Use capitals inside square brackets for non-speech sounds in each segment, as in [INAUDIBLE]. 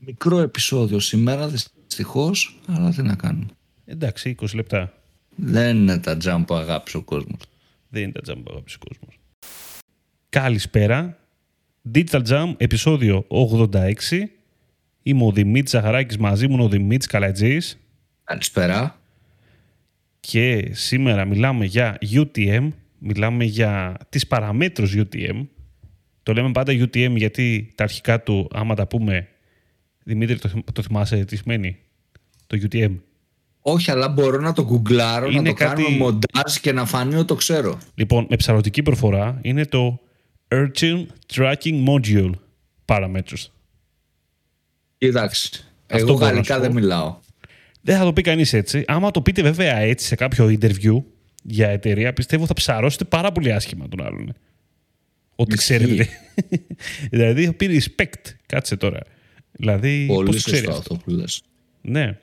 μικρό επεισόδιο σήμερα, δυστυχώς, αλλά τι να κάνουμε. Εντάξει, 20 λεπτά. Δεν είναι τα jump που αγάπησε ο κόσμος. Δεν είναι τα jump που αγάπησε ο κόσμος. Καλησπέρα. Digital Jam, επεισόδιο 86. Είμαι ο Δημήτρης Ζαχαράκης, μαζί μου είναι ο Δημήτρης Καλατζής. Καλησπέρα. Και σήμερα μιλάμε για UTM, μιλάμε για τις παραμέτρους UTM. Το λέμε πάντα UTM γιατί τα αρχικά του, άμα τα πούμε, Δημήτρη, το, το θυμάσαι τι σημαίνει, το UTM. Όχι, αλλά μπορώ να το γκουγκλάρω, Είναι να το κάτι- κάνω μοντάζ και να φανεί ότι το ξέρω. Λοιπόν, με ψαρωτική προφορά είναι το Urchin Tracking Module Parameters. Κοίταξε. Αυτό Εγώ μπορώ να γαλλικά σου δεν πω. μιλάω. Δεν θα το πει κανείς έτσι. Άμα το πείτε βέβαια έτσι σε κάποιο interview για εταιρεία, πιστεύω θα ψαρώσετε πάρα πολύ άσχημα τον άλλον. Ότι Ισχύει. ξέρετε. [LAUGHS] δηλαδή θα πει respect. Κάτσε τώρα. Δηλαδή, πώς Πολύ το ξέρεις σωστό αυτό; αυτό που λες. Ναι.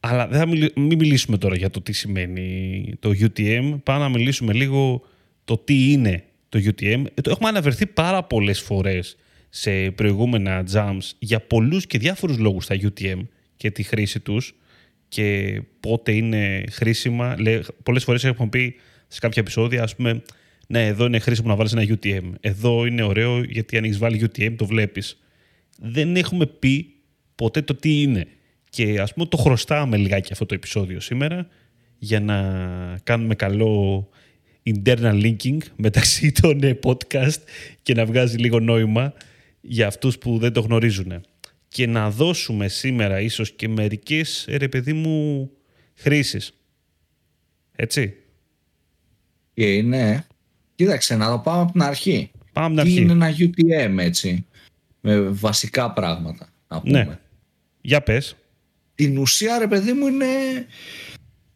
Αλλά δεν θα μιλ- μην μιλήσουμε τώρα για το τι σημαίνει το UTM. Πάμε να μιλήσουμε λίγο το τι είναι το UTM. Ε, Το έχουμε αναφερθεί πάρα πολλές φορές σε προηγούμενα jams για πολλούς και διάφορους λόγους τα UTM και τη χρήση τους και πότε είναι χρήσιμα. Λέ, πολλές φορές έχουμε πει σε κάποια επεισόδια, ας πούμε, ναι, εδώ είναι χρήσιμο να βάλεις ένα UTM. Εδώ είναι ωραίο γιατί αν έχεις βάλει UTM το βλέπεις δεν έχουμε πει ποτέ το τι είναι. Και ας πούμε το χρωστάμε λιγάκι αυτό το επεισόδιο σήμερα για να κάνουμε καλό internal linking μεταξύ [LAUGHS] των ε, podcast και να βγάζει λίγο νόημα για αυτούς που δεν το γνωρίζουν. Και να δώσουμε σήμερα ίσως και μερικές, ε, ρε παιδί μου, χρήσεις. Έτσι. Και είναι. Κοίταξε, να το πάμε από την αρχή. Πάμε από την Τι αρχή. είναι ένα UTM, έτσι. Με βασικά πράγματα. Να πούμε. Ναι. Για πες. Την ουσία, ρε παιδί μου, είναι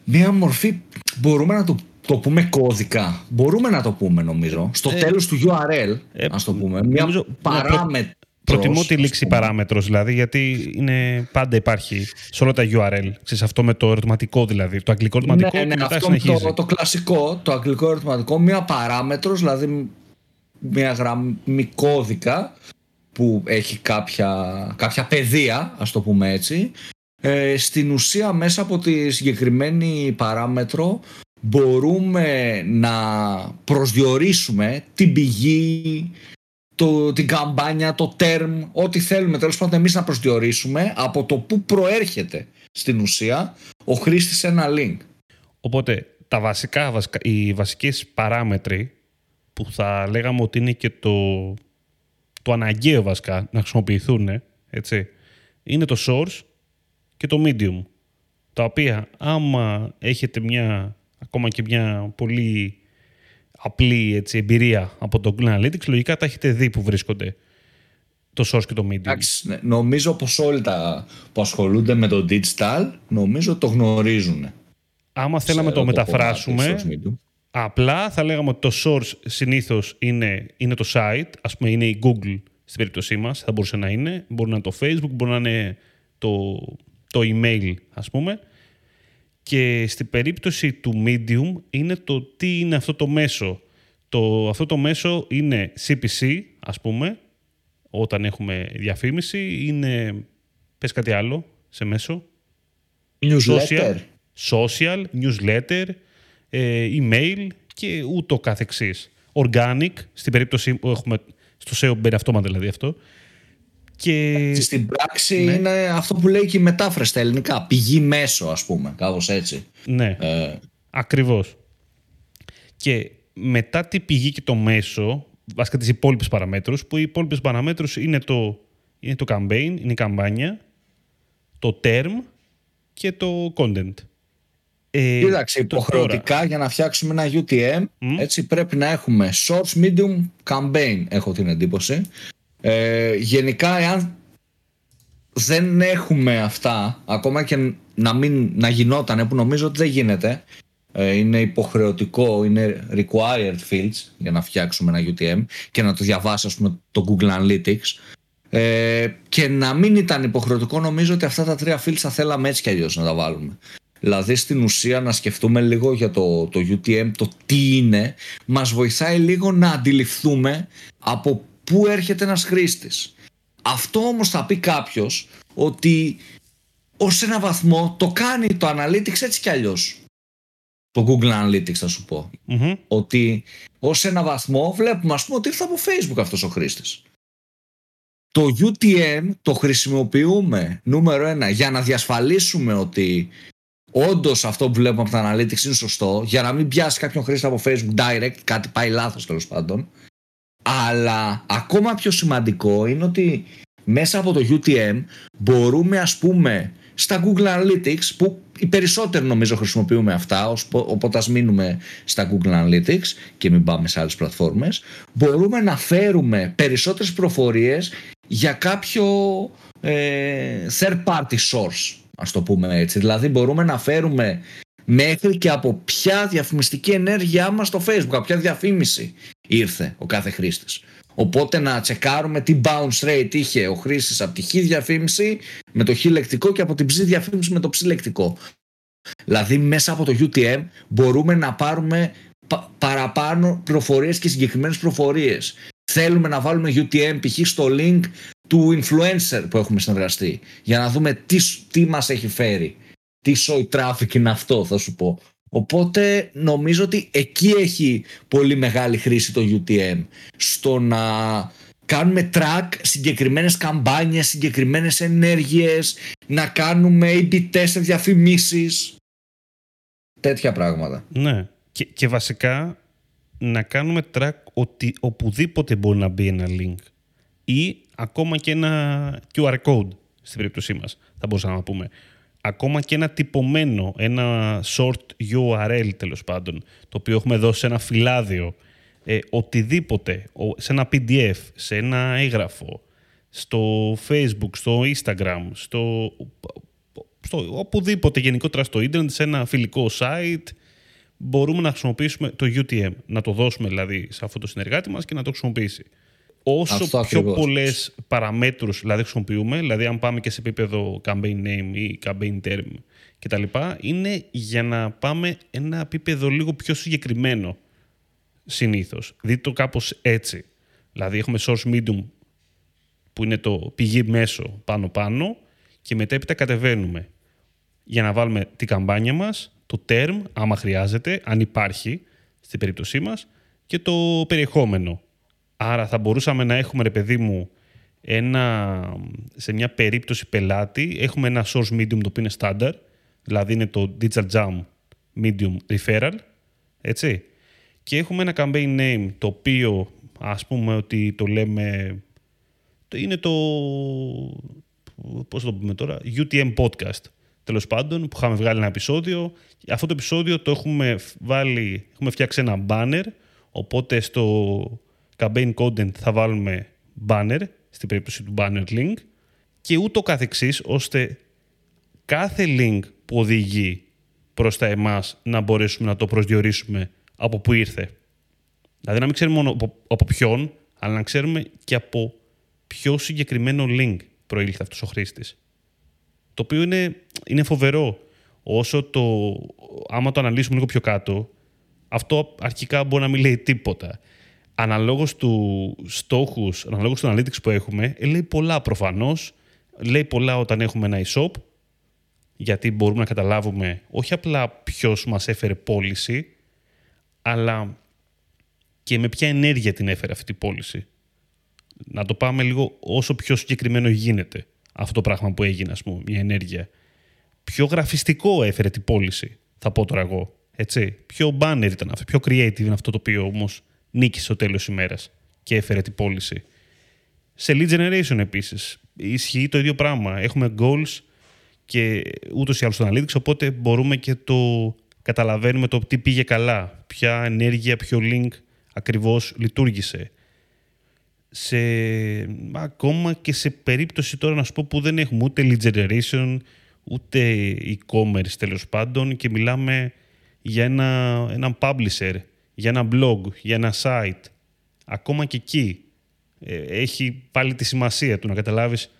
μια μορφή. Μπορούμε να το, το πούμε κώδικα. Μπορούμε να το πούμε, νομίζω. Στο Ε, τέλος του URL, ε, ας το πούμε. Μια νομίζω- παράμετρος. Προτιμώ τη λέξη παράμετρος δηλαδή, γιατί είναι, πάντα υπάρχει σε όλα τα URL. Ξέρεις, αυτό με το ερωτηματικό δηλαδή, το αγγλικό ερωτηματικό Ναι, και ναι, μετά αυτό συνεχίζει. το, το κλασικό, το αγγλικό ερωτηματικό, μία παράμετρος, δηλαδή μία γραμμή κώδικα που έχει κάποια, κάποια παιδεία, ας το πούμε έτσι. Ε, στην ουσία μέσα από τη συγκεκριμένη παράμετρο μπορούμε να προσδιορίσουμε την πηγή, το, την καμπάνια, το term, ό,τι θέλουμε τέλος πάντων εμείς να προσδιορίσουμε από το που προέρχεται στην ουσία ο χρήστης ένα link. Οπότε τα βασικά, βασικά, οι βασικές παράμετροι που θα λέγαμε ότι είναι και το, το αναγκαίο βασικά να χρησιμοποιηθούν, έτσι, είναι το source και το medium. Τα οποία άμα έχετε μια, ακόμα και μια πολύ απλή έτσι, εμπειρία από το Google Analytics, λογικά τα έχετε δει που βρίσκονται το source και το medium. Εντάξει, ναι, νομίζω πως όλοι τα που ασχολούνται με το digital νομίζω το γνωρίζουν. Άμα θέλαμε να το Ξέρω μεταφράσουμε, κομμάτι, social media. Απλά θα λέγαμε ότι το source συνήθως είναι, είναι το site, ας πούμε είναι η Google στην περίπτωσή μας, θα μπορούσε να είναι, μπορεί να είναι το Facebook, μπορεί να είναι το, το email ας πούμε. Και στην περίπτωση του Medium είναι το τι είναι αυτό το μέσο. Το, αυτό το μέσο είναι CPC ας πούμε, όταν έχουμε διαφήμιση, είναι, πες κάτι άλλο σε μέσο, Newsletter. social, newsletter, ε, email και ούτω καθεξής. Organic, στην περίπτωση που έχουμε στο SEO μπαίνει αυτόματα δηλαδή αυτό. Και Στην πράξη Ναι. είναι αυτό που λέει και η μετάφραση στα ελληνικά. Πηγή μέσο ας πούμε, κάπως έτσι. ναι, Ε, ακριβώς. Και μετά τη πηγή και το μέσο, βασικά τις υπόλοιπες παραμέτρους, που οι υπόλοιπες παραμέτρους είναι το, είναι το campaign, είναι η καμπάνια, το term και το content. Ε, Κοίταξε, το- υποχρεωτικά για να φτιάξουμε ένα UTM έτσι πρέπει να έχουμε source, medium, campaign έχω την εντύπωση. Ε, γενικά εάν δεν έχουμε αυτά ακόμα και να, μην, να γινόταν που νομίζω ότι δεν γίνεται ε, είναι υποχρεωτικό, είναι required fields για να φτιάξουμε ένα UTM και να το διαβάσει ας πούμε το Google Analytics ε, και να μην ήταν υποχρεωτικό νομίζω ότι αυτά τα τρία fields θα θέλαμε έτσι κι αλλιώς να τα βάλουμε. Δηλαδή στην ουσία να σκεφτούμε λίγο για το, το UTM, το τι είναι, μας βοηθάει λίγο να αντιληφθούμε από πού έρχεται ένας χρήστης. Αυτό όμως θα πει κάποιος ότι ως ένα βαθμό το κάνει το Analytics έτσι κι αλλιώς. Το Google Analytics θα σου πω. Ότι ως ένα βαθμό βλέπουμε ας πούμε ότι ήρθε από Facebook αυτός ο χρήστης. Το UTM το χρησιμοποιούμε νούμερο ένα για να διασφαλίσουμε ότι όντως αυτό που βλέπουμε από τα Analytics είναι σωστό για να μην πιάσει κάποιον χρήστη από Facebook direct, κάτι πάει λάθος τέλος πάντων. Αλλά ακόμα πιο σημαντικό είναι ότι μέσα από το UTM μπορούμε ας πούμε στα Google Analytics που οι περισσότεροι νομίζω χρησιμοποιούμε αυτά οπότε ας μείνουμε στα Google Analytics και μην πάμε σε άλλες πλατφόρμες μπορούμε να φέρουμε περισσότερες προφορίες για κάποιο ε, third party source ας το πούμε έτσι δηλαδή μπορούμε να φέρουμε μέχρι και από ποια διαφημιστική ενέργειά μας στο facebook από ποια διαφήμιση ήρθε ο κάθε χρήστης Οπότε να τσεκάρουμε τι bounce rate είχε ο χρήστης από τη χ διαφήμιση με το χ λεκτικό και από την ψ διαφήμιση με το ψ λεκτικό. Δηλαδή μέσα από το UTM μπορούμε να πάρουμε παραπάνω προφορίες και συγκεκριμένες προφορίες. Θέλουμε να βάλουμε UTM π.χ. στο link του influencer που έχουμε συνεργαστεί για να δούμε τι, τι μας έχει φέρει. Τι soy traffic είναι αυτό θα σου πω. Οπότε νομίζω ότι εκεί έχει πολύ μεγάλη χρήση το UTM. Στο να κάνουμε track συγκεκριμένες καμπάνιες, συγκεκριμένες ενέργειες, να κάνουμε A-B test διαφημίσεις. Τέτοια πράγματα. Ναι. Και, και βασικά να κάνουμε track ότι οπουδήποτε μπορεί να μπει ένα link ή ακόμα και ένα QR code στην περίπτωσή μας, θα μπορούσαμε να πούμε. Ακόμα και ένα τυπωμένο, ένα short URL τέλος πάντων, το οποίο έχουμε δώσει σε ένα φυλάδιο, ε, οτιδήποτε, σε ένα PDF, σε ένα έγγραφο, στο Facebook, στο Instagram, στο, στο οπουδήποτε γενικότερα στο ίντερνετ, σε ένα φιλικό site, μπορούμε να χρησιμοποιήσουμε το UTM, να το δώσουμε δηλαδή σε αυτό το συνεργάτη μας και να το χρησιμοποιήσει όσο πιο πολλές παραμέτρους δηλαδή, χρησιμοποιούμε, δηλαδή αν πάμε και σε επίπεδο campaign name ή campaign term κτλ., είναι για να πάμε ένα επίπεδο λίγο πιο συγκεκριμένο συνήθως. Δείτε το κάπως έτσι. Δηλαδή έχουμε source medium που είναι το πηγή μέσο πάνω-πάνω και μετέπειτα κατεβαίνουμε για να βάλουμε την καμπάνια μας, το term, άμα χρειάζεται, αν υπάρχει στην περίπτωσή μας, και το περιεχόμενο Άρα θα μπορούσαμε να έχουμε, ρε παιδί μου, ένα, σε μια περίπτωση πελάτη, έχουμε ένα source medium το οποίο είναι standard, δηλαδή είναι το digital jam medium referral, έτσι. Και έχουμε ένα campaign name το οποίο ας πούμε ότι το λέμε, είναι το, πώς το πούμε τώρα, UTM podcast, τέλος πάντων, που είχαμε βγάλει ένα επεισόδιο. Αυτό το επεισόδιο το έχουμε βάλει, έχουμε φτιάξει ένα banner, οπότε στο campaign content θα βάλουμε banner, στην περίπτωση του banner link, και ούτω καθεξής, ώστε κάθε link που οδηγεί προς τα εμάς να μπορέσουμε να το προσδιορίσουμε από πού ήρθε. Δηλαδή να μην ξέρουμε μόνο από, ποιον, αλλά να ξέρουμε και από ποιο συγκεκριμένο link προήλθε αυτός ο χρήστης. Το οποίο είναι, είναι φοβερό. Όσο το, άμα το αναλύσουμε λίγο πιο κάτω, αυτό αρχικά μπορεί να μην λέει τίποτα αναλόγως του στόχους, αναλόγως του analytics που έχουμε, ε, λέει πολλά προφανώς. Λέει πολλά όταν έχουμε ένα e-shop, γιατί μπορούμε να καταλάβουμε όχι απλά ποιος μας έφερε πώληση, αλλά και με ποια ενέργεια την έφερε αυτή η πώληση. Να το πάμε λίγο όσο πιο συγκεκριμένο γίνεται αυτό το πράγμα που έγινε, ας πούμε, μια ενέργεια. Πιο γραφιστικό έφερε την πώληση, θα πω τώρα εγώ. Έτσι. Πιο banner ήταν αυτό, πιο creative είναι αυτό το οποίο όμως νίκησε στο τέλος ημέρας και έφερε την πώληση. Σε lead generation επίσης ισχύει το ίδιο πράγμα. Έχουμε goals και ούτως ή άλλως στον analytics, οπότε μπορούμε και το καταλαβαίνουμε το τι πήγε καλά, ποια ενέργεια, ποιο link ακριβώς λειτουργήσε. Σε, ακόμα και σε περίπτωση τώρα να σου πω που δεν έχουμε ούτε lead generation, ούτε e-commerce τέλος πάντων και μιλάμε για ένα, έναν publisher για ένα blog, για ένα site, ακόμα και εκεί ε, έχει πάλι τη σημασία του να καταλάβεις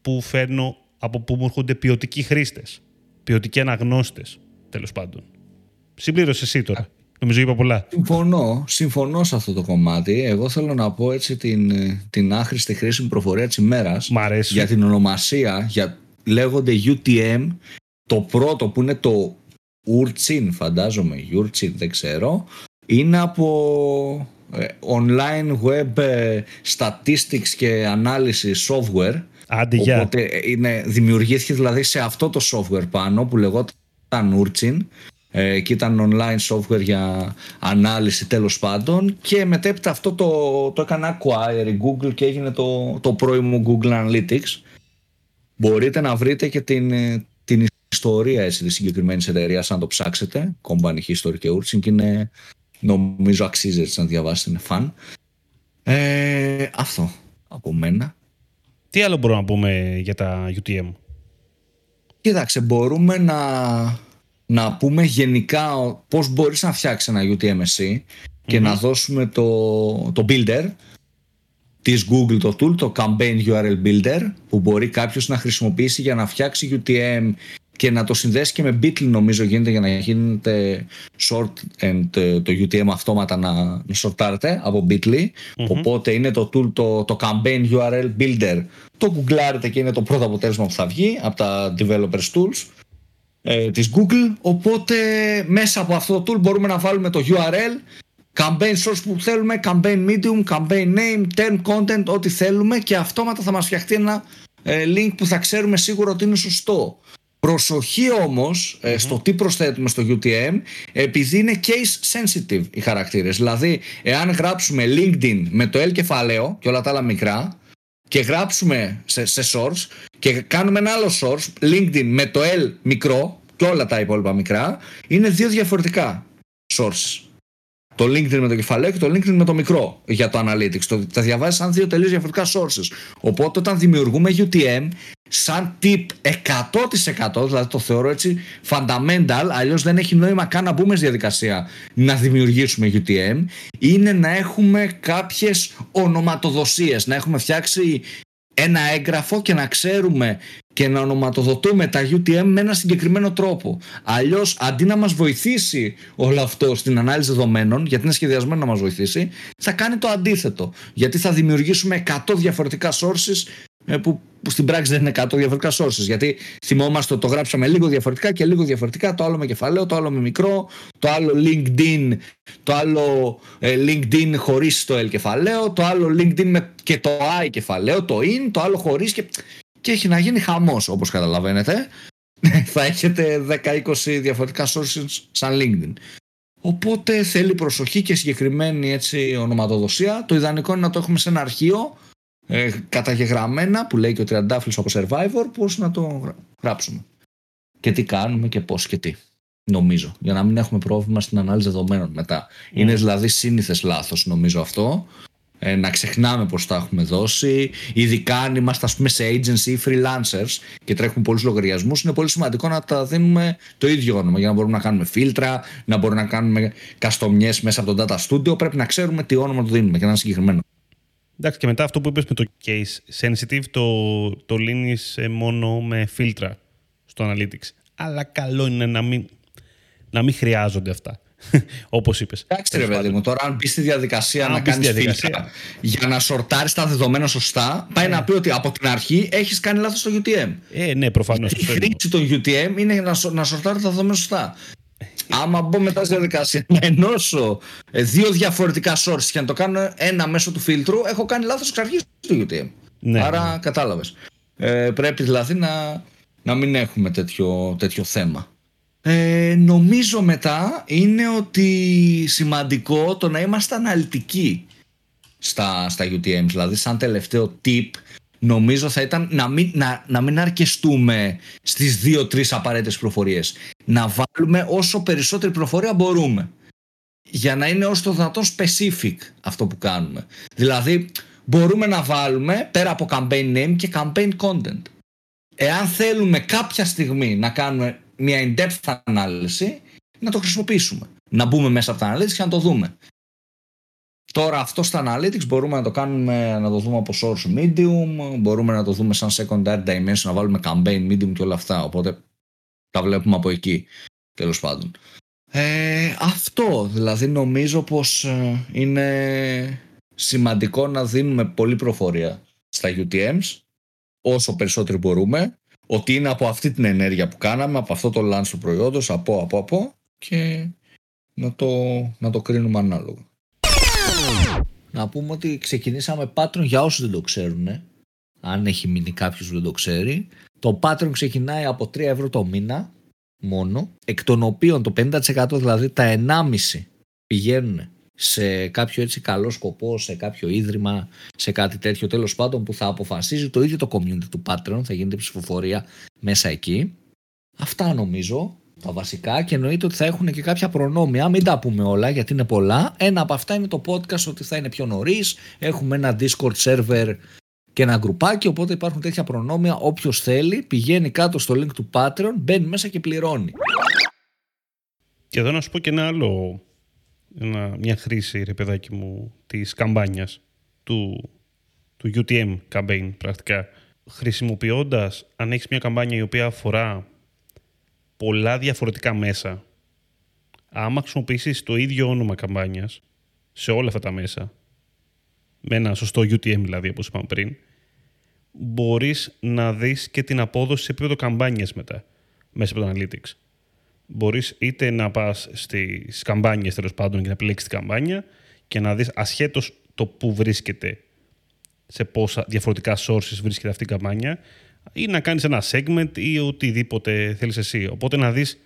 πού φέρνω, από πού μου έρχονται ποιοτικοί χρήστες, ποιοτικοί αναγνώστες, τέλος πάντων. Συμπλήρωσε εσύ τώρα. Νομίζω είπα πολλά. Συμφωνώ, συμφωνώ σε αυτό το κομμάτι. Εγώ θέλω να πω έτσι την, την άχρηστη χρήσιμη προφορία της ημέρας. Μ' αρέσει. Για την ονομασία, για, λέγονται UTM. Το πρώτο που είναι το Urchin, φαντάζομαι, Urchin, δεν ξέρω, είναι από ε, online web ε, statistics και ανάλυση software. Άντε, Οπότε ε, είναι, δημιουργήθηκε δηλαδή σε αυτό το software πάνω που λεγόταν Urchin. Ε, και ήταν online software για ανάλυση τέλος πάντων. Και μετέπειτα αυτό το, το έκανε acquire η Google και έγινε το, το πρώιμο Google Analytics. Μπορείτε να βρείτε και την, την ιστορία έτσι, της συγκεκριμένης εταιρείας αν το ψάξετε, Company History και Urchin. Και είναι Νομίζω αξίζει έτσι να διαβάσετε, είναι φαν. Ε, αυτό από μένα. Τι άλλο μπορούμε να πούμε για τα UTM. Κοίταξε, μπορούμε να, να πούμε γενικά πώς μπορείς να φτιάξεις ένα UTM εσύ και να δώσουμε το, το builder της Google το tool, το Campaign URL Builder που μπορεί κάποιος να χρησιμοποιήσει για να φτιάξει UTM και να το συνδέσει και με Bitly νομίζω γίνεται για να γίνεται short and ε, το UTM αυτόματα να, να σορτάρετε από Bitly. Οπότε είναι το tool, το, το campaign URL builder. Το googleάρετε και είναι το πρώτο αποτέλεσμα που θα βγει από τα developers tools ε, της Google. Οπότε μέσα από αυτό το tool μπορούμε να βάλουμε το URL campaign source που θέλουμε, campaign medium, campaign name, term content, ό,τι θέλουμε και αυτόματα θα μας φτιαχτεί ένα ε, link που θα ξέρουμε σίγουρα ότι είναι σωστό. Προσοχή όμως ε, στο τι προσθέτουμε στο UTM επειδή είναι case sensitive οι χαρακτήρες. Δηλαδή, εάν γράψουμε LinkedIn με το L κεφαλαίο και όλα τα άλλα μικρά και γράψουμε σε, σε source και κάνουμε ένα άλλο source, LinkedIn με το L μικρό και όλα τα υπόλοιπα μικρά, είναι δύο διαφορετικά sources. Το LinkedIn με το κεφαλαίο και το LinkedIn με το μικρό για το Analytics. Το, τα διαβάζεις σαν δύο τελείως διαφορετικά sources. Οπότε όταν δημιουργούμε UTM, σαν tip 100% δηλαδή το θεωρώ έτσι fundamental αλλιώς δεν έχει νόημα καν να μπούμε στη διαδικασία να δημιουργήσουμε UTM είναι να έχουμε κάποιες ονοματοδοσίες να έχουμε φτιάξει ένα έγγραφο και να ξέρουμε και να ονοματοδοτούμε τα UTM με ένα συγκεκριμένο τρόπο. Αλλιώς, αντί να μας βοηθήσει όλο αυτό στην ανάλυση δεδομένων, γιατί είναι σχεδιασμένο να μας βοηθήσει, θα κάνει το αντίθετο. Γιατί θα δημιουργήσουμε 100 διαφορετικά sources ε, που, που στην πράξη δεν είναι 100 διαφορετικά sources. Γιατί θυμόμαστε ότι το γράψαμε λίγο διαφορετικά και λίγο διαφορετικά. Το άλλο με κεφαλαίο, το άλλο με μικρό, το άλλο LinkedIn, το άλλο ε, LinkedIn χωρίς το L κεφαλαίο, το άλλο LinkedIn με και το I κεφαλαίο, το in, το άλλο χωρίς και, και έχει να γίνει χαμός όπως καταλαβαίνετε. [LAUGHS] θα έχετε 10-20 διαφορετικά sources σαν LinkedIn. Οπότε θέλει προσοχή και συγκεκριμένη έτσι, ονοματοδοσία. Το ιδανικό είναι να το έχουμε σε ένα αρχείο ε, καταγεγραμμένα που λέει και ο Τριαντάφυλλος από Survivor πώς να το γράψουμε. Και τι κάνουμε και πώς και τι νομίζω. Για να μην έχουμε πρόβλημα στην ανάλυση δεδομένων μετά. Mm. είναι δηλαδή σύνηθες λάθος νομίζω αυτό. Ε, να ξεχνάμε πως τα έχουμε δώσει. Ειδικά αν είμαστε ας πούμε σε agency ή freelancers και τρέχουμε πολλούς λογαριασμούς είναι πολύ σημαντικό να τα δίνουμε το ίδιο όνομα για να μπορούμε να κάνουμε φίλτρα να μπορούμε να κάνουμε καστομιές μέσα από το data studio. Πρέπει να ξέρουμε τι όνομα το δίνουμε και να είναι συγκεκριμένο Εντάξει, και μετά αυτό που είπες με το case sensitive, το, το λύνεις ε, μόνο με φίλτρα στο analytics. Αλλά καλό είναι να μην, να μην χρειάζονται αυτά. [LAUGHS] Όπως είπες. Εντάξει, ρε παιδί μου, τώρα αν μπεις στη διαδικασία να κάνεις φίλτρα για να σορτάρεις τα δεδομένα σωστά, πάει να πει ότι από την αρχή έχεις κάνει λάθος στο UTM. Ε, ναι, προφανώς. Η χρήση των UTM είναι να, να σορτάρεις τα δεδομένα σωστά. Άμα μπω μετά στη διαδικασία να ενώσω ε, δύο διαφορετικά sources και να το κάνω ένα μέσω του φίλτρου, έχω κάνει λάθος εξ αρχής του UTM. Ναι, Άρα ναι. κατάλαβες. Ε, πρέπει δηλαδή να, να μην έχουμε τέτοιο, τέτοιο θέμα. Ε, νομίζω μετά είναι ότι σημαντικό το να είμαστε αναλυτικοί στα, στα UTM. Δηλαδή σαν τελευταίο tip νομίζω θα ήταν να μην, να, να μην αρκεστούμε στις δύο-τρεις απαραίτητες προφορίες. Να βάλουμε όσο περισσότερη προφορία μπορούμε. Για να είναι όσο το δυνατόν specific αυτό που κάνουμε. Δηλαδή μπορούμε να βάλουμε πέρα από campaign name και campaign content. Εάν θέλουμε κάποια στιγμή να κάνουμε μια in-depth ανάλυση, να το χρησιμοποιήσουμε. Να μπούμε μέσα από τα ανάλυση και να το δούμε. Τώρα αυτό στα analytics μπορούμε να το κάνουμε, να το δούμε από source medium, μπορούμε να το δούμε σαν secondary dimension, να βάλουμε campaign medium και όλα αυτά, οπότε τα βλέπουμε από εκεί, τέλος πάντων. Ε, αυτό, δηλαδή νομίζω πως ε, είναι σημαντικό να δίνουμε πολύ προφορία στα UTMs όσο περισσότερο μπορούμε ότι είναι από αυτή την ενέργεια που κάναμε, από αυτό το launch του προϊόντος, από, από, από και να το, να το κρίνουμε ανάλογα. Να πούμε ότι ξεκινήσαμε Patreon για όσους δεν το ξέρουν, αν έχει μείνει κάποιος που δεν το ξέρει. Το Patreon ξεκινάει από 3 ευρώ το μήνα μόνο, εκ των οποίων το 50% δηλαδή τα 1,5 πηγαίνουν σε κάποιο έτσι καλό σκοπό, σε κάποιο ίδρυμα, σε κάτι τέτοιο τέλος πάντων που θα αποφασίζει το ίδιο το community του Patreon, θα γίνεται ψηφοφορία μέσα εκεί. Αυτά νομίζω τα βασικά και εννοείται ότι θα έχουν και κάποια προνόμια, μην τα πούμε όλα γιατί είναι πολλά. Ένα από αυτά είναι το podcast ότι θα είναι πιο νωρίς. Έχουμε ένα Discord server και ένα γκρουπάκι, οπότε υπάρχουν τέτοια προνόμια. Όποιος θέλει πηγαίνει κάτω στο link του Patreon, μπαίνει μέσα και πληρώνει. Και εδώ να σου πω και ένα άλλο ένα, μια χρήση, ρε παιδάκι μου, της καμπάνιας του, του UTM campaign πρακτικά. Χρησιμοποιώντας, αν έχεις μια καμπάνια η οποία αφορά πολλά διαφορετικά μέσα, άμα χρησιμοποιήσεις το ίδιο όνομα καμπάνιας σε όλα αυτά τα μέσα, με ένα σωστό UTM δηλαδή, όπως είπαμε πριν, μπορείς να δεις και την απόδοση σε επίπεδο καμπάνιας μετά, μέσα από το Analytics. Μπορείς είτε να πας στις καμπάνιες τέλος πάντων και να επιλέξεις την καμπάνια και να δεις ασχέτως το που βρίσκεται, σε πόσα διαφορετικά sources βρίσκεται αυτή η καμπάνια, ή να κάνεις ένα segment ή οτιδήποτε θέλεις εσύ. Οπότε να δεις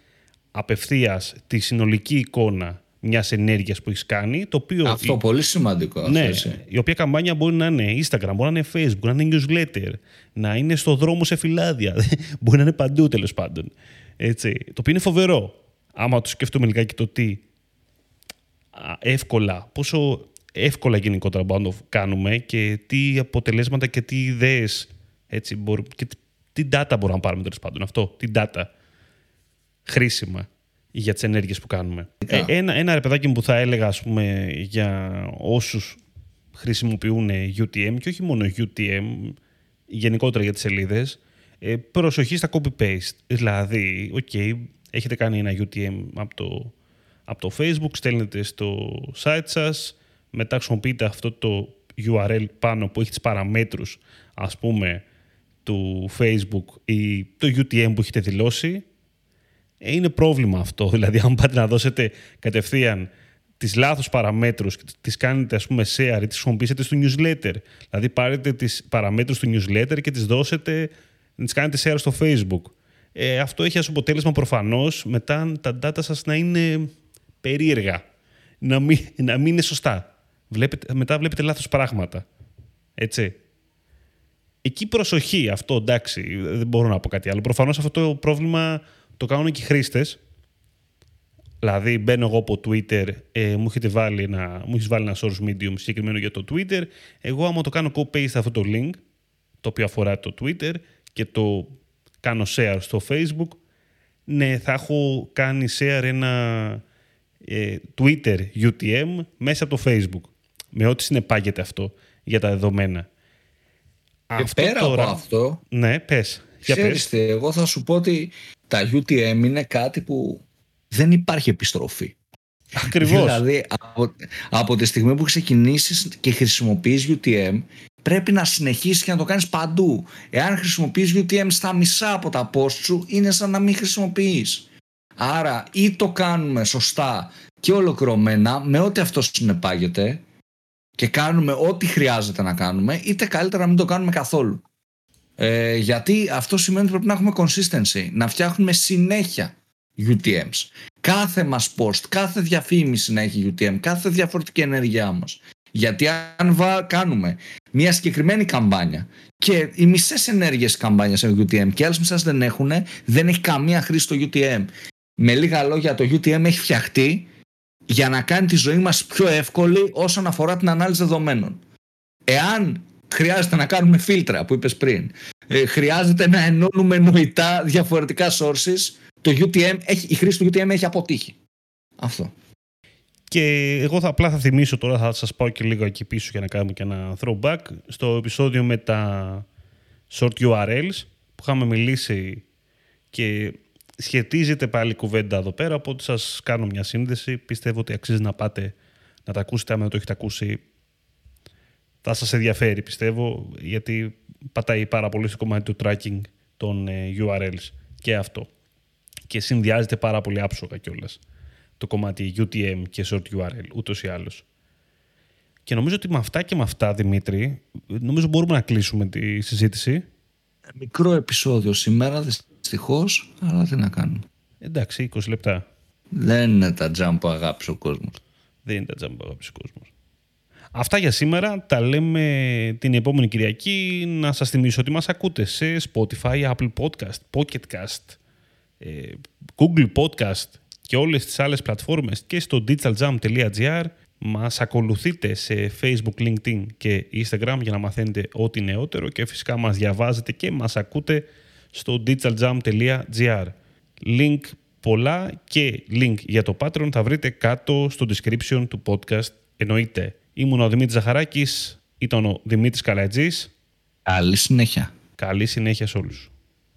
απευθείας τη συνολική εικόνα μιας ενέργειας που έχεις κάνει. Το οποίο αυτό η... πολύ σημαντικό. Ναι, αυτό, η οποία καμπάνια μπορεί να είναι Instagram, μπορεί να είναι Facebook, να είναι newsletter, να είναι στο δρόμο σε φυλάδια. [LAUGHS] μπορεί να είναι παντού τέλος πάντων. Έτσι, το οποίο είναι φοβερό. Άμα το σκεφτούμε λιγάκι το τι εύκολα, πόσο εύκολα γενικότερα μπορούμε να το κάνουμε και τι αποτελέσματα και τι ιδέες έτσι, μπορούμε, και τι data μπορούμε να πάρουμε τέλος πάντων. Αυτό, τι data χρήσιμα για τις ενέργειες που κάνουμε. Ε, ένα, ένα ρε παιδάκι που θα έλεγα ας πούμε, για όσους χρησιμοποιούν UTM και όχι μόνο UTM, γενικότερα για τις σελίδες, ε, προσοχή στα copy-paste. Δηλαδή, ok, έχετε κάνει ένα UTM από το, από το Facebook, στέλνετε στο site σας, μετά χρησιμοποιείτε αυτό το URL πάνω που έχει τις παραμέτρους, ας πούμε, του Facebook ή το UTM που έχετε δηλώσει, ε, είναι πρόβλημα αυτό. [LAUGHS] Δηλαδή, αν πάτε να δώσετε κατευθείαν τις λάθος παραμέτρους και τις κάνετε ας πούμε share ή τις χρησιμοποιήσετε στο newsletter. Δηλαδή πάρετε τις παραμέτρους του newsletter και τις δώσετε να τις κάνετε share στο facebook. Ε, αυτό έχει ως αποτέλεσμα προφανώς μετά τα data σας να είναι περίεργα. Να μην, να μην είναι σωστά. Βλέπετε, μετά βλέπετε λάθος πράγματα. Έτσι. Εκεί προσοχή αυτό, εντάξει, δεν μπορώ να πω κάτι άλλο. Προφανώς αυτό το πρόβλημα το κάνουν και οι χρήστες. Δηλαδή, μπαίνω εγώ από Twitter, ε, μου, έχετε βάλει ένα, μου έχεις βάλει ένα source medium συγκεκριμένο για το Twitter. Εγώ, άμα το κάνω copy-paste αυτό το link, το οποίο αφορά το Twitter, και το κάνω share στο Facebook, ναι, θα έχω κάνει share ένα ε, Twitter UTM μέσα από το Facebook. Με ό,τι συνεπάγεται αυτό για τα δεδομένα. Και αυτό πέρα τώρα, από αυτό... Ναι, πες. Ξέρεις, πες. εγώ θα σου πω ότι τα UTM είναι κάτι που δεν υπάρχει επιστροφή. Ακριβώς. δηλαδή, από, από τη στιγμή που ξεκινήσεις και χρησιμοποιείς UTM, πρέπει να συνεχίσεις και να το κάνεις παντού. Εάν χρησιμοποιείς UTM στα μισά από τα post σου, είναι σαν να μην χρησιμοποιείς. Άρα ή το κάνουμε σωστά και ολοκληρωμένα με ό,τι αυτό συνεπάγεται και κάνουμε ό,τι χρειάζεται να κάνουμε, είτε καλύτερα να μην το κάνουμε καθόλου. Ε, γιατί αυτό σημαίνει ότι πρέπει να έχουμε consistency, να φτιάχνουμε συνέχεια UTMs. Κάθε μας post, κάθε διαφήμιση να έχει UTM, κάθε διαφορετική ενέργειά μας. Γιατί αν βα, κάνουμε μια συγκεκριμένη καμπάνια και οι μισές ενέργειες καμπάνιας έχουν UTM και άλλες μισές δεν έχουν, δεν έχει καμία χρήση το UTM. Με λίγα λόγια, το UTM έχει φτιαχτεί για να κάνει τη ζωή μας πιο εύκολη όσον αφορά την ανάλυση δεδομένων. Εάν χρειάζεται να κάνουμε φίλτρα που είπες πριν, ε, χρειάζεται να ενώνουμε νοητά διαφορετικά sources, το UTM έχει, η χρήση του UTM έχει αποτύχει. Αυτό. Και εγώ θα, απλά θα θυμίσω τώρα, θα σας πάω και λίγο εκεί πίσω για να κάνουμε και ένα throwback, στο επεισόδιο με τα short URLs που είχαμε μιλήσει και σχετίζεται πάλι κουβέντα εδώ πέρα, οπότε σας κάνω μια σύνδεση. Πιστεύω ότι αξίζει να πάτε να τα ακούσετε, άμα δεν το έχετε ακούσει θα σας ενδιαφέρει πιστεύω, γιατί πατάει πάρα πολύ στο κομμάτι του tracking των ε, URLs και αυτό. Και συνδυάζεται πάρα πολύ άψογα κιόλας το κομμάτι UTM και short URL, ούτως ή άλλως. Και νομίζω ότι με αυτά και με αυτά, Δημήτρη, νομίζω μπορούμε να κλείσουμε τη συζήτηση. Μικρό επεισόδιο σήμερα, δυστυχώ, αλλά τι να κάνουμε. Εντάξει, 20 λεπτά. Δεν είναι τα jump που αγάπησε ο κόσμος. Δεν είναι τα jump που αγάπησε ο κόσμος. Αυτά για σήμερα. Τα λέμε την επόμενη Κυριακή. Να σας θυμίσω ότι μας ακούτε σε Spotify, Apple Podcast, Pocket Cast, ε, Google Podcast και όλες τις άλλες πλατφόρμες και στο digitaljump.gr. Μας ακολουθείτε σε Facebook, LinkedIn και Instagram για να μαθαίνετε ό,τι νεότερο και φυσικά μας διαβάζετε και μας ακούτε στο digitaljump.gr. Link πολλά και link για το Patreon θα βρείτε κάτω στο description του podcast. Εννοείται. Ήμουν ο Δημήτρης Ζαχαράκης, ήταν ο Δημήτρης Καλατζής. Καλή συνέχεια. Καλή συνέχεια σε όλους.